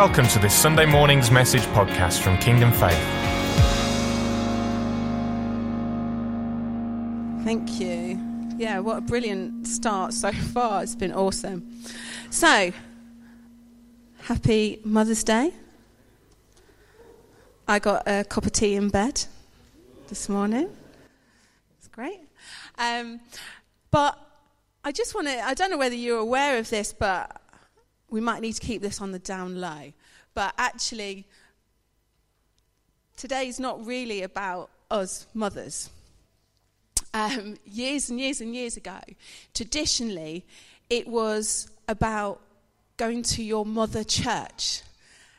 Welcome to this Sunday morning's message podcast from Kingdom Faith. Thank you. Yeah, what a brilliant start so far. It's been awesome. So, happy Mother's Day. I got a cup of tea in bed this morning. It's great. Um, but I just want to, I don't know whether you're aware of this, but we might need to keep this on the down low. But actually, today is not really about us mothers. Um, years and years and years ago, traditionally, it was about going to your mother church.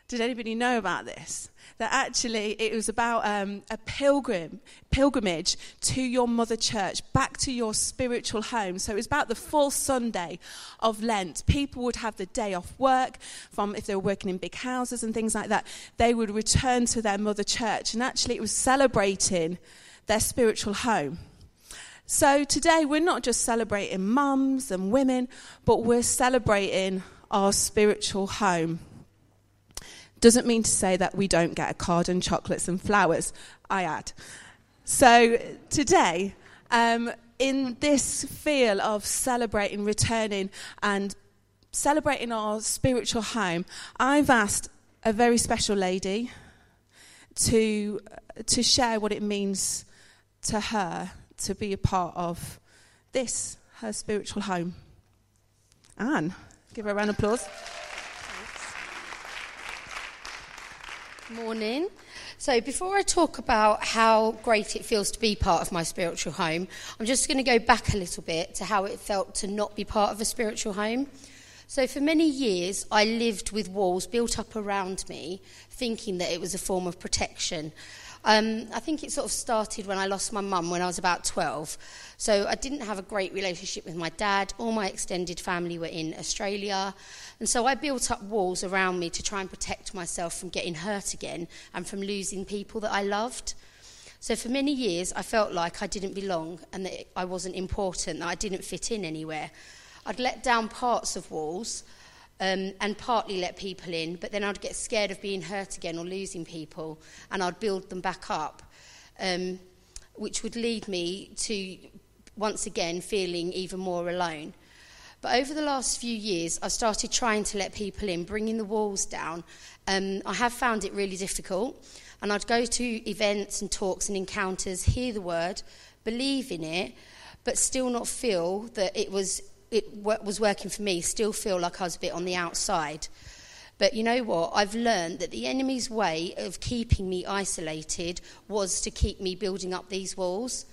Did anybody know about this? That actually it was about um, a pilgrim pilgrimage to your mother church, back to your spiritual home. So it was about the full Sunday of Lent. People would have the day off work from if they were working in big houses and things like that. They would return to their mother church, and actually it was celebrating their spiritual home. So today we're not just celebrating mums and women, but we're celebrating our spiritual home. Doesn't mean to say that we don't get a card and chocolates and flowers, I add. So today, um, in this feel of celebrating, returning, and celebrating our spiritual home, I've asked a very special lady to, to share what it means to her to be a part of this, her spiritual home. Anne, give her a round of applause. Morning. So, before I talk about how great it feels to be part of my spiritual home, I'm just going to go back a little bit to how it felt to not be part of a spiritual home. So, for many years, I lived with walls built up around me, thinking that it was a form of protection. Um, I think it sort of started when I lost my mum when I was about 12. So I didn't have a great relationship with my dad. All my extended family were in Australia. And so I built up walls around me to try and protect myself from getting hurt again and from losing people that I loved. So for many years, I felt like I didn't belong and that I wasn't important, that I didn't fit in anywhere. I'd let down parts of walls um, and partly let people in, but then I'd get scared of being hurt again or losing people, and I'd build them back up, um, which would lead me to once again feeling even more alone. But over the last few years, I've started trying to let people in, bringing the walls down. Um, I have found it really difficult, and I'd go to events and talks and encounters, hear the word, believe in it, but still not feel that it was it was working for me still feel like I was a bit on the outside. But you know what? I've learned that the enemy's way of keeping me isolated was to keep me building up these walls.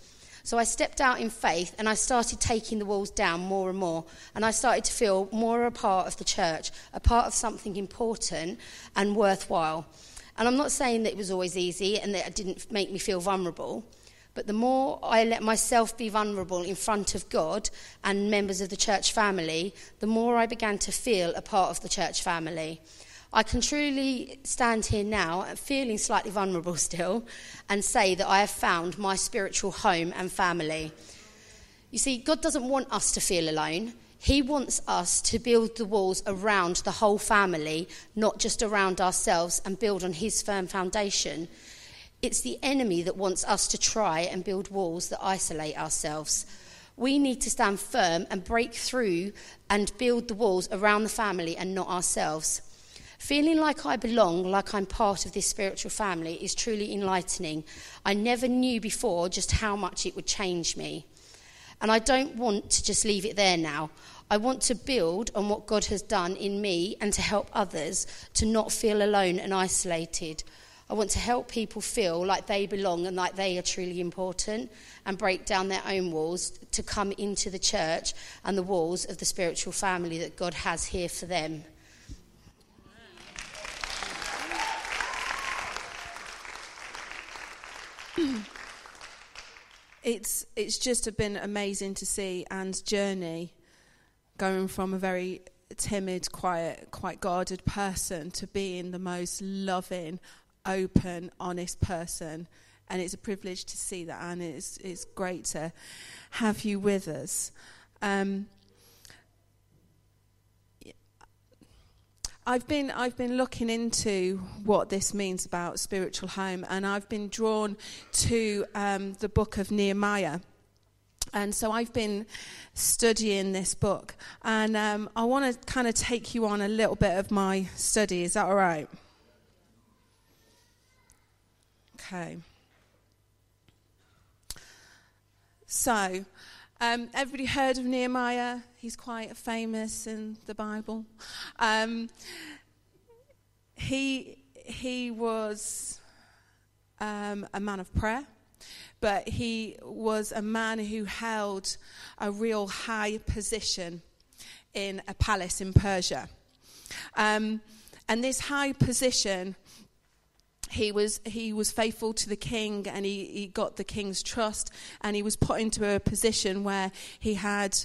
So I stepped out in faith and I started taking the walls down more and more. And I started to feel more a part of the church, a part of something important and worthwhile. And I'm not saying that it was always easy and that it didn't make me feel vulnerable. But the more I let myself be vulnerable in front of God and members of the church family, the more I began to feel a part of the church family. I can truly stand here now, feeling slightly vulnerable still, and say that I have found my spiritual home and family. You see, God doesn't want us to feel alone. He wants us to build the walls around the whole family, not just around ourselves, and build on His firm foundation. It's the enemy that wants us to try and build walls that isolate ourselves. We need to stand firm and break through and build the walls around the family and not ourselves. Feeling like I belong, like I'm part of this spiritual family, is truly enlightening. I never knew before just how much it would change me. And I don't want to just leave it there now. I want to build on what God has done in me and to help others to not feel alone and isolated. I want to help people feel like they belong and like they are truly important and break down their own walls to come into the church and the walls of the spiritual family that God has here for them. it's it's just been amazing to see Anne's journey going from a very timid, quiet, quite guarded person to being the most loving, open, honest person. And it's a privilege to see that, and it's, it's great to have you with us. Um, I've been I've been looking into what this means about spiritual home, and I've been drawn to um, the book of Nehemiah. And so I've been studying this book, and um, I want to kind of take you on a little bit of my study. Is that all right? Okay. So, um, everybody heard of Nehemiah? He's quite famous in the Bible. Um, he he was um, a man of prayer but he was a man who held a real high position in a palace in Persia. Um, and this high position, he was, he was faithful to the king and he, he got the king's trust and he was put into a position where he had,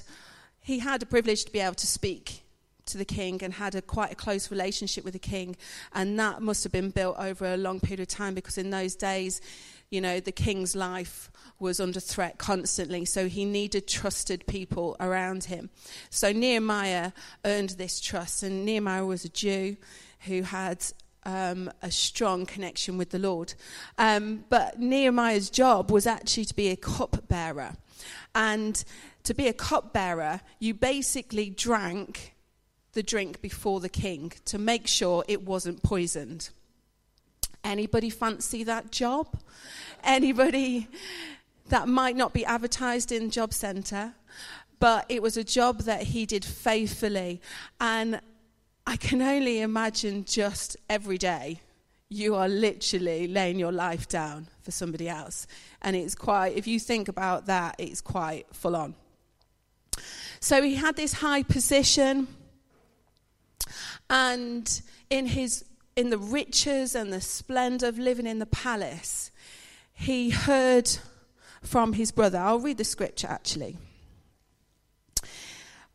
he had a privilege to be able to speak to the king and had a quite a close relationship with the king. And that must have been built over a long period of time because in those days you know, the king's life was under threat constantly, so he needed trusted people around him. So Nehemiah earned this trust, and Nehemiah was a Jew who had um, a strong connection with the Lord. Um, but Nehemiah's job was actually to be a cupbearer. And to be a cupbearer, you basically drank the drink before the king to make sure it wasn't poisoned. Anybody fancy that job? Anybody that might not be advertised in job centre, but it was a job that he did faithfully. And I can only imagine just every day you are literally laying your life down for somebody else. And it's quite, if you think about that, it's quite full on. So he had this high position, and in his in the riches and the splendor of living in the palace, he heard from his brother. I'll read the scripture actually.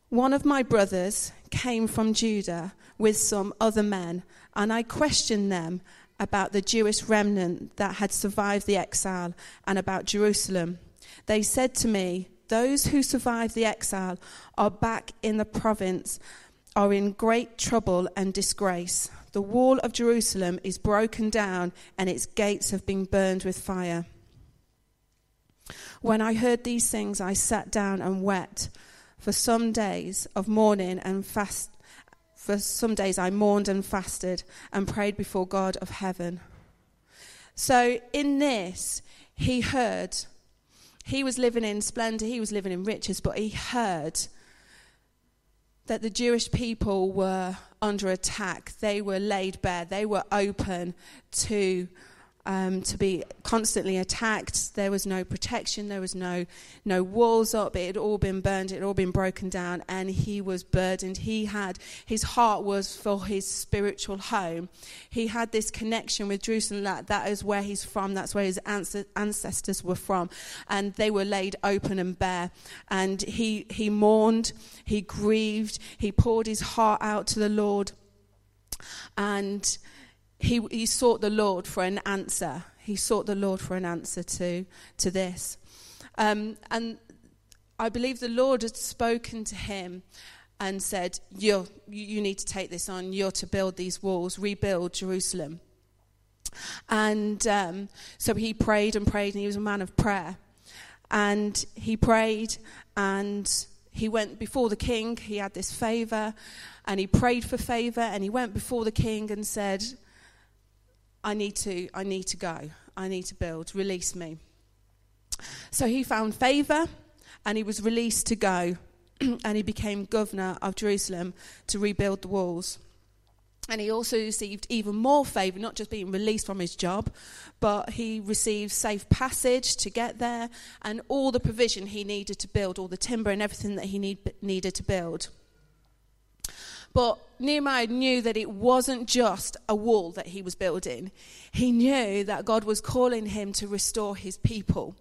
One of my brothers came from Judah with some other men, and I questioned them about the Jewish remnant that had survived the exile and about Jerusalem. They said to me, Those who survived the exile are back in the province, are in great trouble and disgrace the wall of Jerusalem is broken down and its gates have been burned with fire. When I heard these things, I sat down and wept for some days of mourning and fast. For some days I mourned and fasted and prayed before God of heaven. So in this, he heard, he was living in splendor, he was living in riches, but he heard that the Jewish people were under attack. They were laid bare. They were open to um, to be constantly attacked. There was no protection. There was no no walls up. It had all been burned. It had all been broken down. And he was burdened. He had his heart was for his spiritual home. He had this connection with Jerusalem. That that is where he's from. That's where his ancestors were from. And they were laid open and bare. And he he mourned. He grieved. He poured his heart out to the Lord. And he, he sought the Lord for an answer. He sought the Lord for an answer to, to this. Um, and I believe the Lord had spoken to him and said, You're, You need to take this on. You're to build these walls, rebuild Jerusalem. And um, so he prayed and prayed, and he was a man of prayer. And he prayed and he went before the king. He had this favor, and he prayed for favor, and he went before the king and said, I need to, I need to go. I need to build. Release me. So he found favor and he was released to go. and he became governor of Jerusalem to rebuild the walls. And he also received even more favor, not just being released from his job, but he received safe passage to get there and all the provision he needed to build, all the timber and everything that he need, needed to build. But Nehemiah knew that it wasn't just a wall that he was building. He knew that God was calling him to restore his people.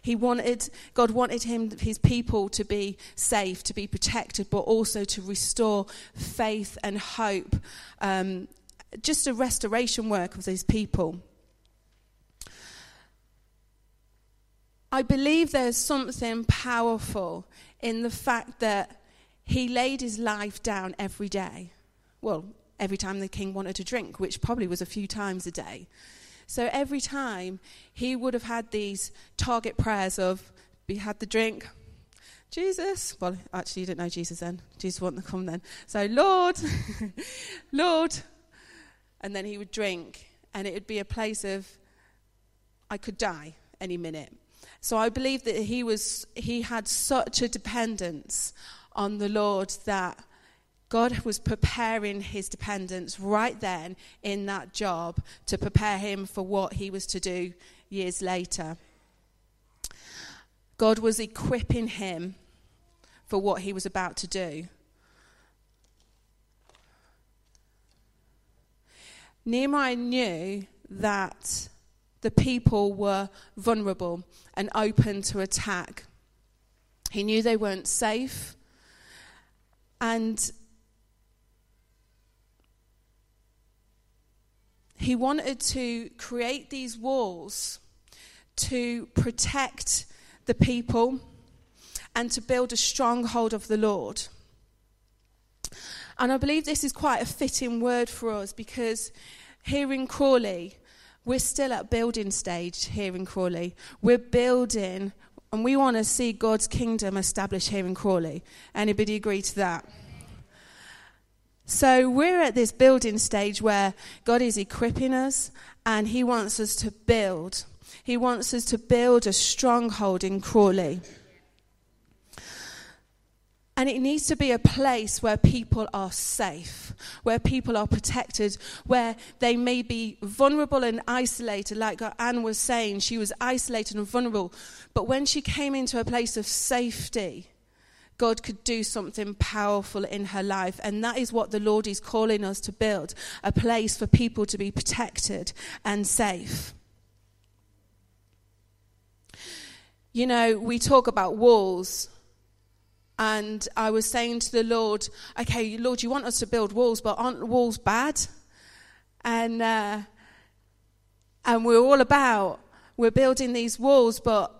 He wanted, God wanted him, his people to be safe, to be protected, but also to restore faith and hope. Um, just a restoration work of these people. I believe there's something powerful in the fact that he laid his life down every day. Well, every time the king wanted to drink, which probably was a few times a day. So every time he would have had these target prayers of, he had the drink, Jesus. Well, actually, you didn't know Jesus then. Jesus wanted to come then. So, Lord, Lord. And then he would drink, and it would be a place of, I could die any minute. So I believe that he was he had such a dependence on the Lord that God was preparing his dependents right then in that job to prepare him for what he was to do years later. God was equipping him for what he was about to do. Nehemiah knew that the people were vulnerable and open to attack. He knew they weren't safe. And he wanted to create these walls to protect the people and to build a stronghold of the Lord. And I believe this is quite a fitting word for us because here in Crawley, we're still at building stage here in Crawley. We're building and we want to see God's kingdom established here in Crawley. Anybody agree to that? So we're at this building stage where God is equipping us and He wants us to build. He wants us to build a stronghold in Crawley. And it needs to be a place where people are safe, where people are protected, where they may be vulnerable and isolated. Like Anne was saying, she was isolated and vulnerable. But when she came into a place of safety, God could do something powerful in her life. And that is what the Lord is calling us to build a place for people to be protected and safe. You know, we talk about walls. And I was saying to the Lord, okay, Lord, you want us to build walls, but aren't walls bad? And, uh, and we're all about, we're building these walls, but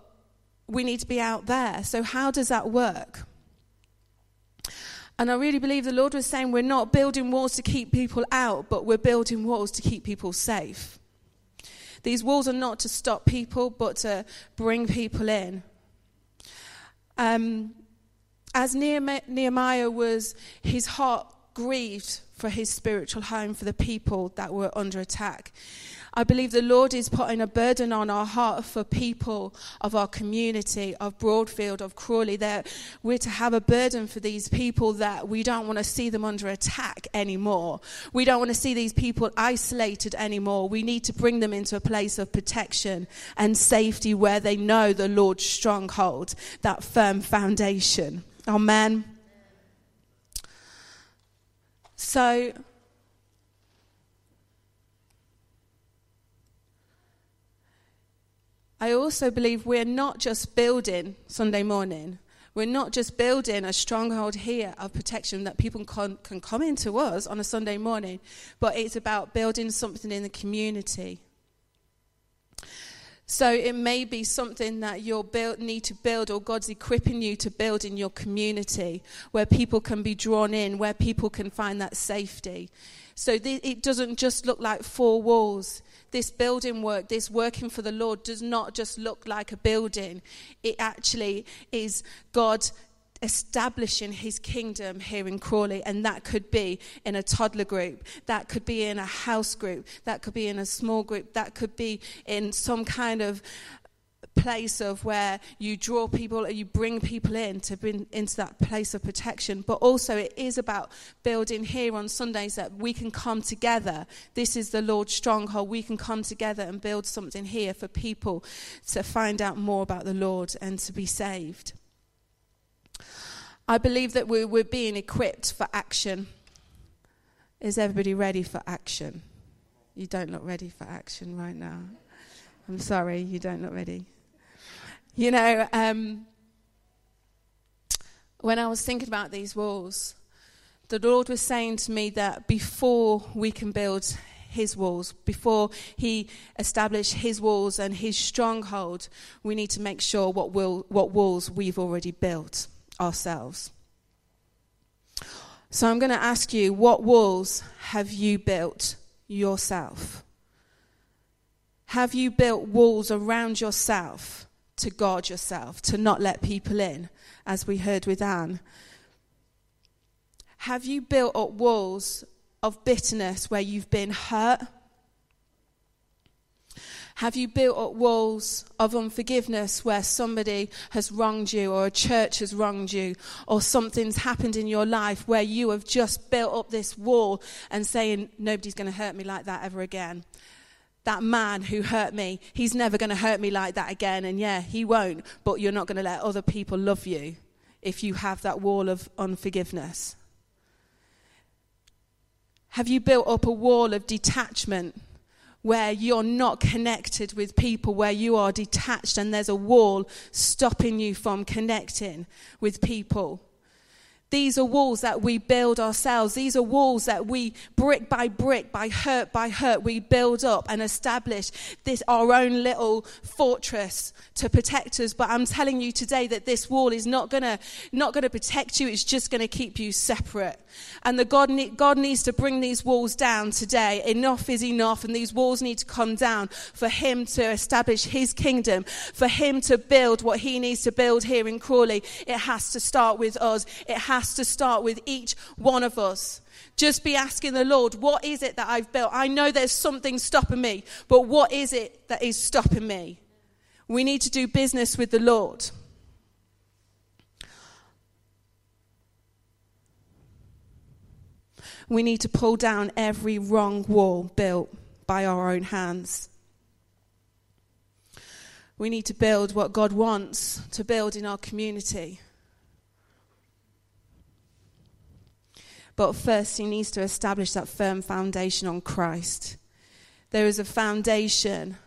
we need to be out there. So, how does that work? And I really believe the Lord was saying we're not building walls to keep people out, but we're building walls to keep people safe. These walls are not to stop people, but to bring people in. Um, as Nehemiah was, his heart grieved for his spiritual home, for the people that were under attack. I believe the Lord is putting a burden on our heart for people of our community, of Broadfield, of Crawley, that we're to have a burden for these people that we don't want to see them under attack anymore. We don't want to see these people isolated anymore. We need to bring them into a place of protection and safety where they know the Lord's stronghold, that firm foundation. Amen. So, I also believe we're not just building Sunday morning. We're not just building a stronghold here of protection that people can, can come into us on a Sunday morning, but it's about building something in the community. So it may be something that you need to build, or God's equipping you to build in your community, where people can be drawn in, where people can find that safety. So th- it doesn't just look like four walls this building work, this working for the Lord, does not just look like a building. It actually is God establishing his kingdom here in Crawley, and that could be in a toddler group, that could be in a house group, that could be in a small group, that could be in some kind of place of where you draw people, or you bring people in to bring into that place of protection. But also, it is about building here on Sundays that we can come together. This is the Lord's stronghold. We can come together and build something here for people to find out more about the Lord and to be saved. I believe that we're, we're being equipped for action. Is everybody ready for action? You don't look ready for action right now. I'm sorry, you don't look ready. You know, um, when I was thinking about these walls, the Lord was saying to me that before we can build his walls, before he established his walls and his stronghold, we need to make sure what, will, what walls we've already built ourselves. So I'm going to ask you what walls have you built yourself? Have you built walls around yourself to guard yourself, to not let people in, as we heard with Anne? Have you built up walls of bitterness where you've been hurt? Have you built up walls of unforgiveness where somebody has wronged you or a church has wronged you or something's happened in your life where you have just built up this wall and saying, nobody's going to hurt me like that ever again? That man who hurt me, he's never going to hurt me like that again. And yeah, he won't, but you're not going to let other people love you if you have that wall of unforgiveness. Have you built up a wall of detachment where you're not connected with people, where you are detached and there's a wall stopping you from connecting with people. These are walls that we build ourselves. These are walls that we, brick by brick, by hurt by hurt, we build up and establish this our own little fortress to protect us. But I'm telling you today that this wall is not gonna not gonna protect you. It's just gonna keep you separate. And the God God needs to bring these walls down today. Enough is enough, and these walls need to come down for Him to establish His kingdom, for Him to build what He needs to build here in Crawley. It has to start with us. It has has to start with each one of us. Just be asking the Lord, what is it that I've built? I know there's something stopping me, but what is it that is stopping me? We need to do business with the Lord. We need to pull down every wrong wall built by our own hands. We need to build what God wants to build in our community. But first, he needs to establish that firm foundation on Christ. There is a foundation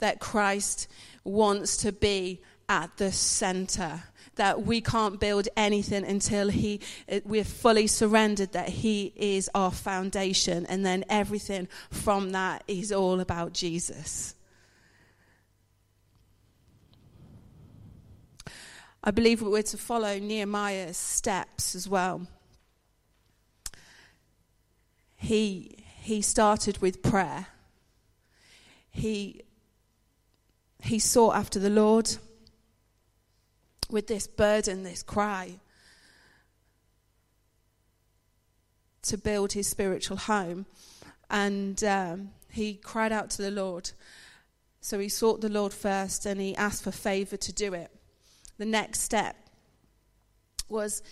that Christ wants to be at the center. That we can't build anything until he, we're fully surrendered that He is our foundation, and then everything from that is all about Jesus. I believe we're to follow Nehemiah's steps as well he, he started with prayer. He, he sought after the Lord with this burden, this cry to build his spiritual home. And um, he cried out to the Lord. So he sought the Lord first and he asked for favor to do it. The next step was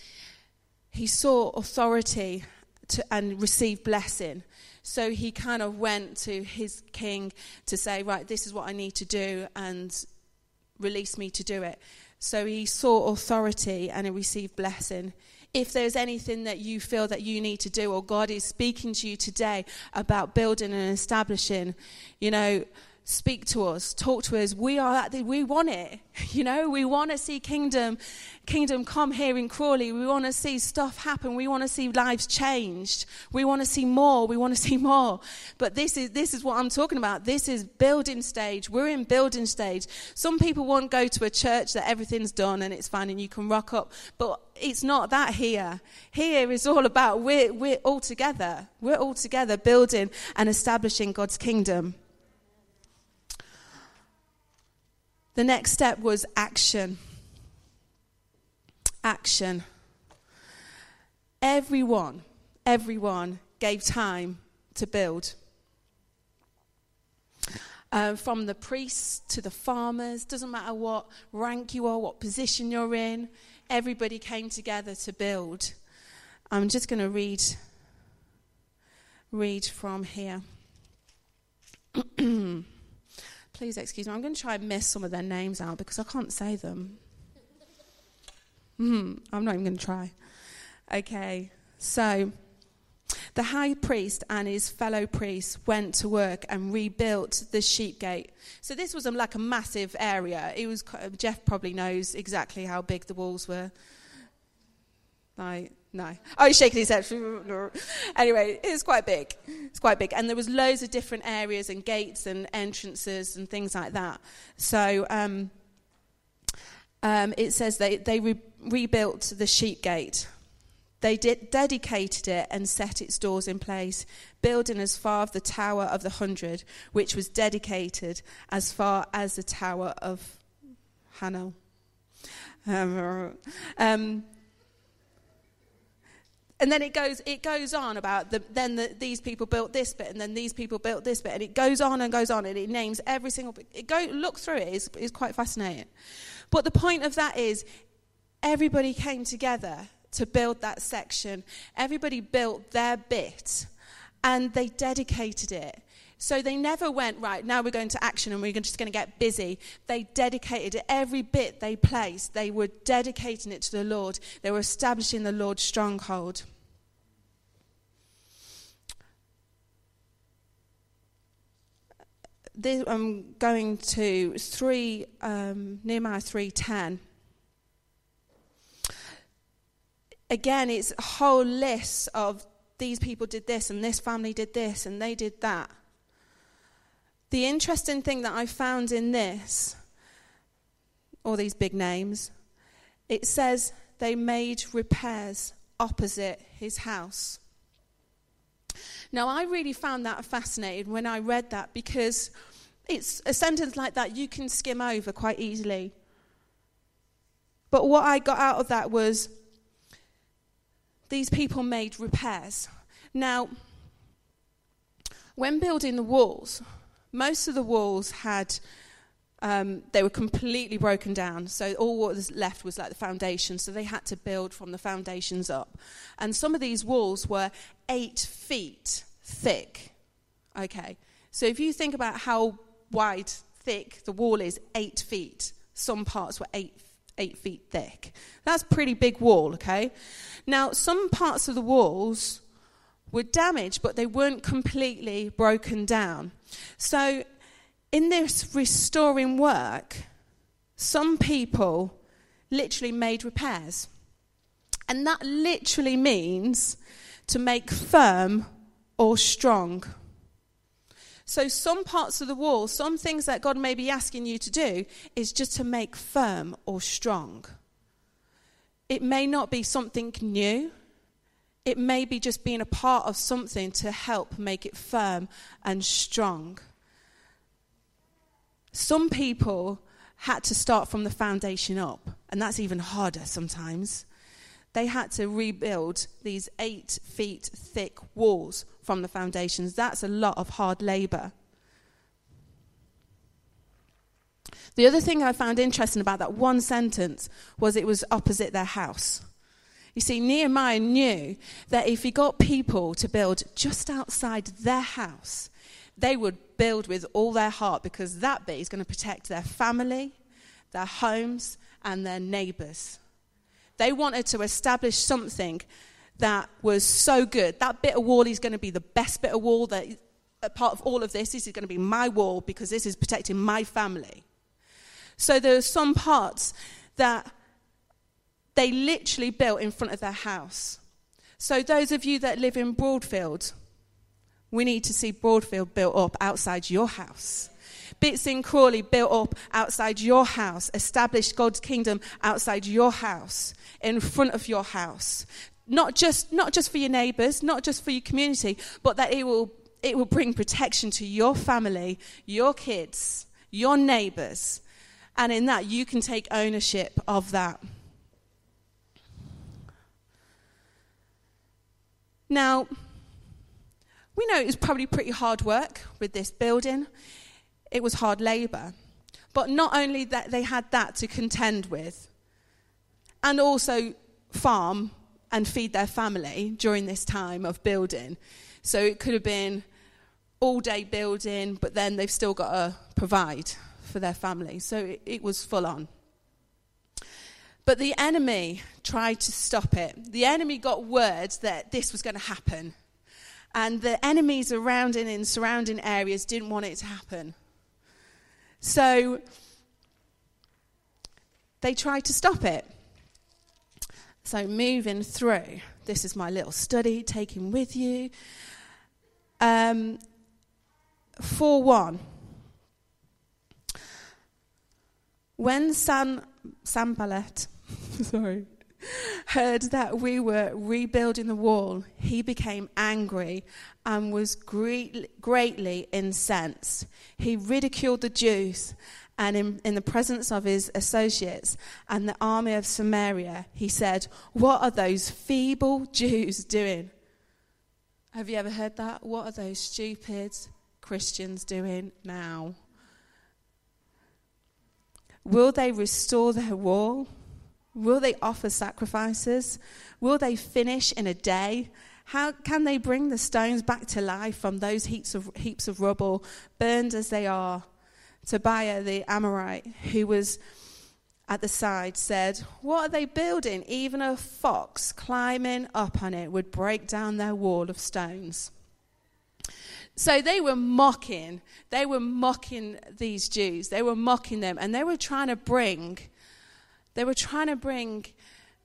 he sought authority to, and receive blessing. So he kind of went to his king to say, Right, this is what I need to do, and release me to do it. So he sought authority and he received blessing. If there's anything that you feel that you need to do, or God is speaking to you today about building and establishing, you know, speak to us, talk to us. We are at the, we want it. You know, we want to see kingdom kingdom come here in Crawley. We want to see stuff happen. We want to see lives changed. We want to see more. We want to see more. But this is this is what I'm talking about. This is building stage. We're in building stage. Some people won't go to a church that everything's done and it's fine and you can rock up. But it's not that here. Here is all about we're we're all together. We're all together building and establishing God's kingdom. The next step was action. Action. Everyone, everyone gave time to build. Uh, from the priests to the farmers, doesn't matter what rank you are, what position you're in, everybody came together to build. I'm just going to read read from here. Please excuse me. I'm going to try and miss some of their names out because I can't say them. Mm, I'm not even going to try. Okay, so the high priest and his fellow priests went to work and rebuilt the sheep gate. So this was a, like a massive area. It was Jeff probably knows exactly how big the walls were. Like no. Oh, he's shaking his head. anyway, it's quite big. It's quite big. And there was loads of different areas and gates and entrances and things like that. So um, um, it says they, they re- rebuilt the sheep gate. They dedicated it and set its doors in place, building as far as the Tower of the Hundred, which was dedicated as far as the Tower of Hanel. Um, and then it goes, it goes on about the, then the, these people built this bit, and then these people built this bit, and it goes on and goes on, and it names every single bit. It go, look through it, it's, it's quite fascinating. But the point of that is, everybody came together to build that section. Everybody built their bit, and they dedicated it. So they never went, right, now we're going to action and we're just going to get busy. They dedicated. Every bit they placed, they were dedicating it to the Lord. They were establishing the Lord's stronghold. This, I'm going to three um, Nehemiah three ten. Again, it's a whole list of these people did this and this family did this and they did that. The interesting thing that I found in this, all these big names, it says they made repairs opposite his house. Now, I really found that fascinating when I read that because it's a sentence like that you can skim over quite easily. But what I got out of that was these people made repairs. Now, when building the walls, most of the walls had, um, they were completely broken down. So all what was left was like the foundation. So they had to build from the foundations up. And some of these walls were eight feet thick. Okay. So if you think about how wide, thick the wall is, eight feet. Some parts were eight eight feet thick. That's pretty big wall, okay? Now, some parts of the walls were damaged, but they weren't completely broken down. So, in this restoring work, some people literally made repairs. And that literally means to make firm or strong. So, some parts of the wall, some things that God may be asking you to do, is just to make firm or strong. It may not be something new, it may be just being a part of something to help make it firm and strong. Some people had to start from the foundation up, and that's even harder sometimes. They had to rebuild these eight feet thick walls from the foundations. That's a lot of hard labor. The other thing I found interesting about that one sentence was it was opposite their house. You see, Nehemiah knew that if he got people to build just outside their house, they would build with all their heart because that bit is going to protect their family, their homes, and their neighbors. They wanted to establish something that was so good. That bit of wall is going to be the best bit of wall that part of all of this. This is going to be my wall because this is protecting my family. So there are some parts that they literally built in front of their house. So, those of you that live in Broadfield, we need to see Broadfield built up outside your house. Bits in Crawley built up outside your house. Establish God's kingdom outside your house, in front of your house. Not just, not just for your neighbours, not just for your community, but that it will, it will bring protection to your family, your kids, your neighbours. And in that, you can take ownership of that. Now, we know it was probably pretty hard work with this building. It was hard labour. But not only that they had that to contend with, and also farm and feed their family during this time of building. So it could have been all day building, but then they've still got to provide for their family. So it, it was full on. But the enemy tried to stop it. The enemy got word that this was going to happen. And the enemies around and in surrounding areas didn't want it to happen. So they tried to stop it. So moving through, this is my little study, taking with you. Um, 4 1. When San, Sanballat Sorry. heard that we were rebuilding the wall, he became angry and was great, greatly incensed. He ridiculed the Jews, and in, in the presence of his associates and the army of Samaria, he said, What are those feeble Jews doing? Have you ever heard that? What are those stupid Christians doing now? Will they restore their wall? Will they offer sacrifices? Will they finish in a day? How can they bring the stones back to life from those heaps of, heaps of rubble, burned as they are? Tobiah the Ammonite, who was at the side, said, What are they building? Even a fox climbing up on it would break down their wall of stones. So they were mocking, they were mocking these Jews. They were mocking them, and they were trying to bring, they were trying to bring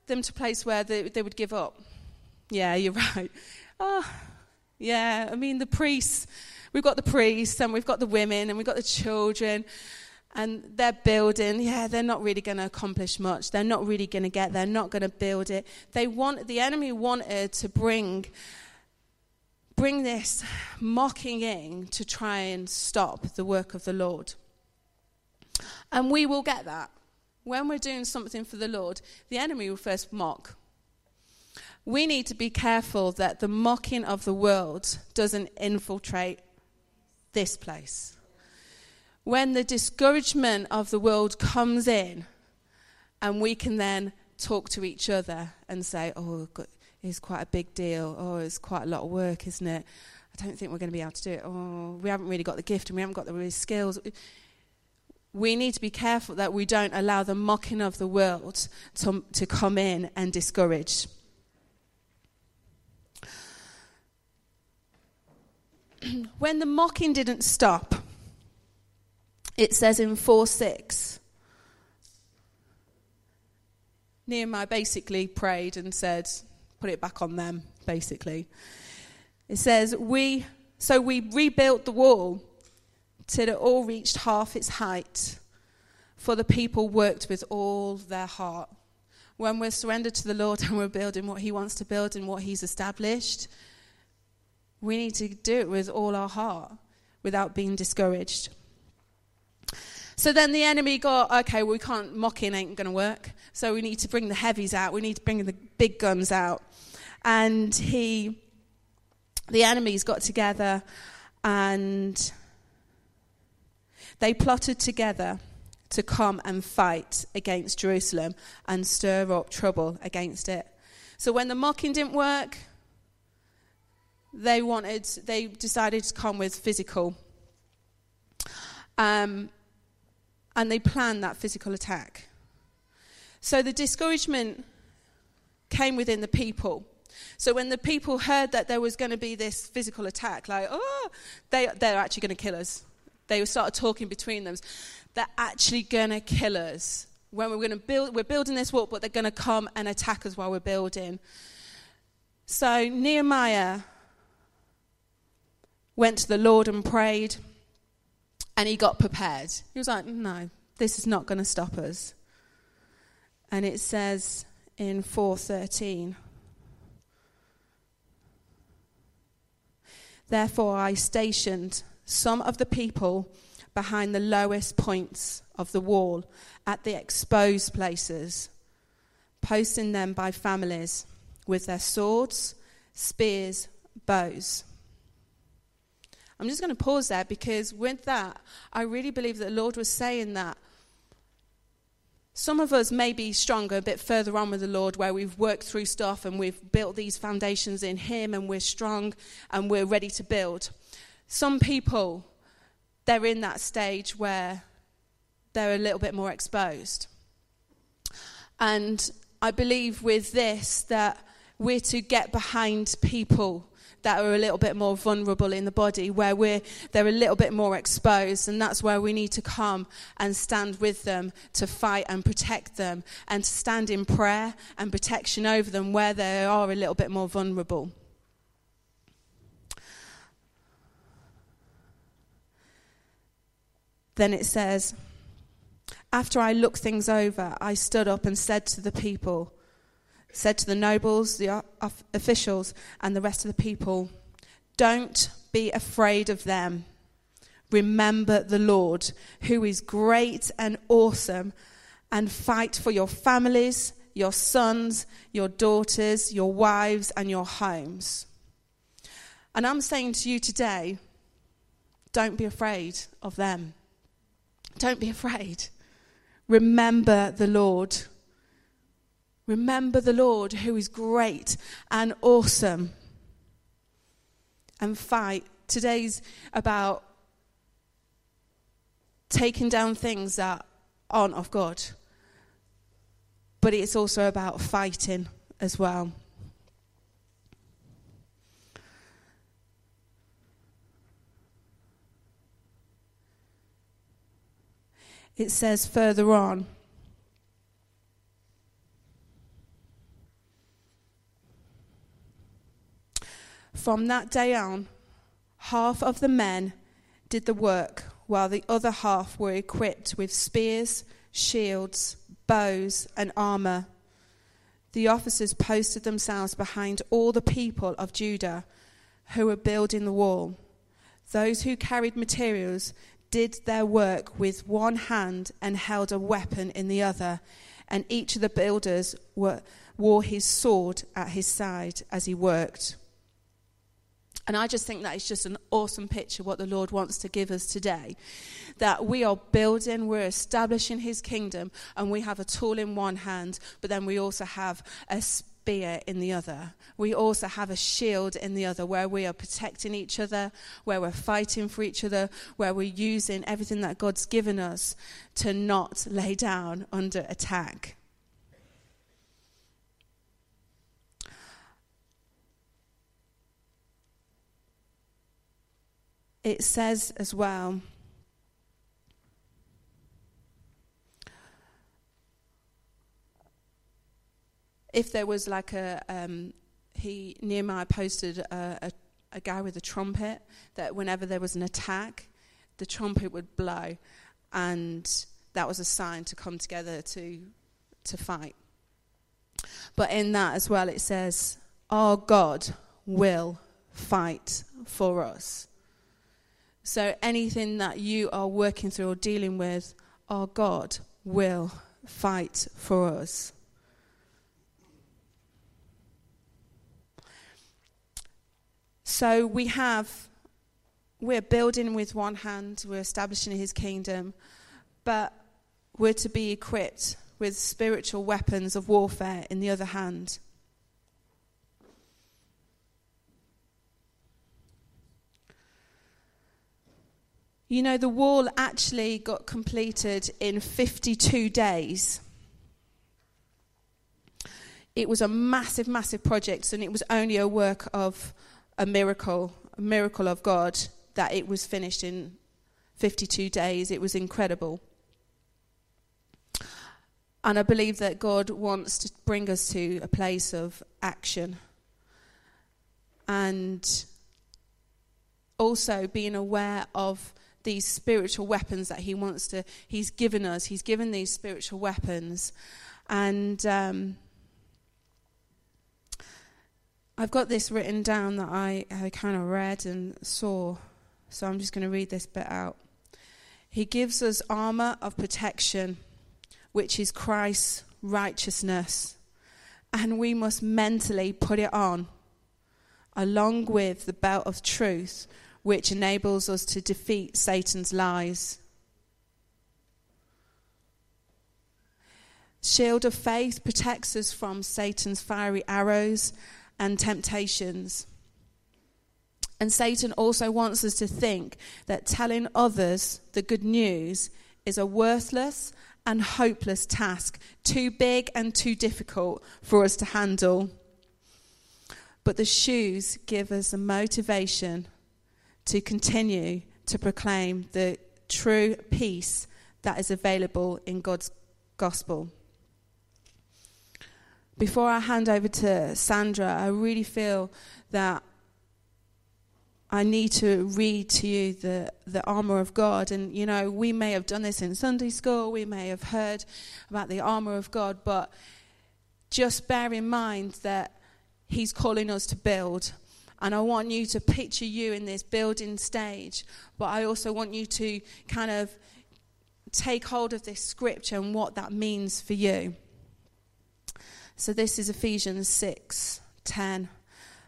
them to a place where they, they would give up. Yeah, you're right. Oh, yeah, I mean, the priests, we've got the priests, and we've got the women, and we've got the children, and they're building. Yeah, they're not really going to accomplish much. They're not really going to get, they're not going to build it. They want, the enemy wanted to bring bring this mocking in to try and stop the work of the Lord. And we will get that. When we're doing something for the Lord, the enemy will first mock. We need to be careful that the mocking of the world doesn't infiltrate this place. When the discouragement of the world comes in, and we can then talk to each other and say, Oh, it's quite a big deal. Oh, it's quite a lot of work, isn't it? I don't think we're going to be able to do it. Oh, we haven't really got the gift and we haven't got the skills. We need to be careful that we don't allow the mocking of the world to, to come in and discourage. when the mocking didn't stop, it says in 4 6, Nehemiah basically prayed and said, put it back on them, basically. It says, we, so we rebuilt the wall till it all reached half its height, for the people worked with all their heart. When we're surrendered to the Lord and we're building what He wants to build and what He's established, we need to do it with all our heart without being discouraged. So then the enemy got, okay, well, we can't, mocking ain't going to work. So we need to bring the heavies out. We need to bring the big guns out and he, the enemies got together and they plotted together to come and fight against Jerusalem and stir up trouble against it. So when the mocking didn't work, they wanted, they decided to come with physical. Um, and they planned that physical attack. So the discouragement came within the people. So when the people heard that there was going to be this physical attack, like, oh, they, they're actually going to kill us. They started talking between them. They're actually going to kill us. When we're going to build, we're building this wall, but they're going to come and attack us while we're building. So Nehemiah went to the Lord and prayed, and he got prepared. He was like, no, this is not going to stop us. And it says in 413, Therefore, I stationed some of the people behind the lowest points of the wall at the exposed places, posting them by families with their swords, spears, bows. I'm just going to pause there because with that, I really believe that the Lord was saying that some of us may be stronger a bit further on with the Lord where we've worked through stuff and we've built these foundations in Him and we're strong and we're ready to build. Some people, they're in that stage where they're a little bit more exposed. And I believe with this that we're to get behind people that are a little bit more vulnerable in the body, where we're, they're a little bit more exposed, and that's where we need to come and stand with them to fight and protect them, and to stand in prayer and protection over them where they are a little bit more vulnerable. Then it says, After I looked things over, I stood up and said to the people, said to the nobles, the officials, and the rest of the people, Don't be afraid of them. Remember the Lord, who is great and awesome, and fight for your families, your sons, your daughters, your wives, and your homes. And I'm saying to you today, don't be afraid of them. Don't be afraid. Remember the Lord. Remember the Lord who is great and awesome. And fight. Today's about taking down things that aren't of God. But it's also about fighting as well. It says further on, From that day on, half of the men did the work, while the other half were equipped with spears, shields, bows, and armor. The officers posted themselves behind all the people of Judah who were building the wall. Those who carried materials did their work with one hand and held a weapon in the other, and each of the builders were, wore his sword at his side as he worked. And I just think that is just an awesome picture what the Lord wants to give us today. That we are building, we're establishing his kingdom, and we have a tool in one hand, but then we also have a spear in the other. We also have a shield in the other where we are protecting each other, where we're fighting for each other, where we're using everything that God's given us to not lay down under attack. It says as well if there was like a um, he Nehemiah posted a, a, a, guy with a trumpet that whenever there was an attack, the trumpet would blow, and that was a sign to come together to to fight. But in that as well, it says, "Our God will fight for us." So anything that you are working through or dealing with, our God will fight for us. So we have, we're building with one hand, we're establishing his kingdom, but we're to be equipped with spiritual weapons of warfare in the other hand. You know, the wall actually got completed in 52 days. It was a massive, massive project, and it was only a work of a miracle, a miracle of God, that it was finished in 52 days. It was incredible. And I believe that God wants to bring us to a place of action. And also being aware of these spiritual weapons that He wants to, He's given us. He's given these spiritual weapons. And um, I've got this written down that I, I kind of read and saw, so I'm just going to read this bit out. He gives us armor of protection, which is Christ's righteousness, and we must mentally put it on, along with the belt of truth, which enables us to defeat Satan's lies. Shield of faith protects us from Satan's fiery arrows and temptations. And Satan also wants us to think that telling others the good news is a worthless and hopeless task, too big and too difficult for us to handle. But the shoes give us a motivation to continue to proclaim the true peace that is available in God's gospel. Before I hand over to Sandra, I really feel that I need to read to you the, the armor of God. And, you know, we may have done this in Sunday school, we may have heard about the armor of God, but just bear in mind that He's calling us to build. And I want you to picture you in this building stage, but I also want you to kind of take hold of this scripture and what that means for you. So this is Ephesians 6 10.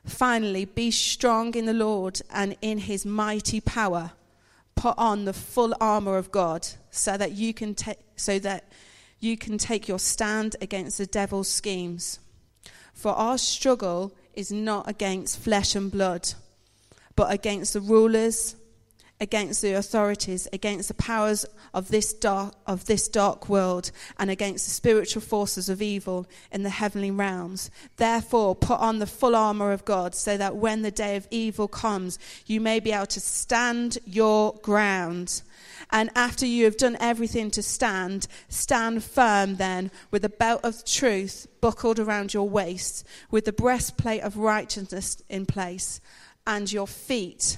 Finally, be strong in the Lord and in his mighty power. Put on the full armor of God so that you can take so that you can take your stand against the devil's schemes. For our struggle is not against flesh and blood, but against the rulers, against the authorities, against the powers of this dark of this dark world, and against the spiritual forces of evil in the heavenly realms. Therefore, put on the full armor of God, so that when the day of evil comes, you may be able to stand your ground. And after you have done everything to stand, stand firm then with a belt of truth buckled around your waist, with the breastplate of righteousness in place, and your feet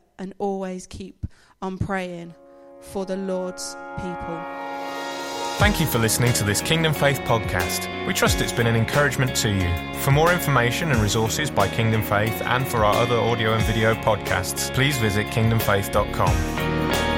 and always keep on praying for the Lord's people. Thank you for listening to this Kingdom Faith podcast. We trust it's been an encouragement to you. For more information and resources by Kingdom Faith and for our other audio and video podcasts, please visit kingdomfaith.com.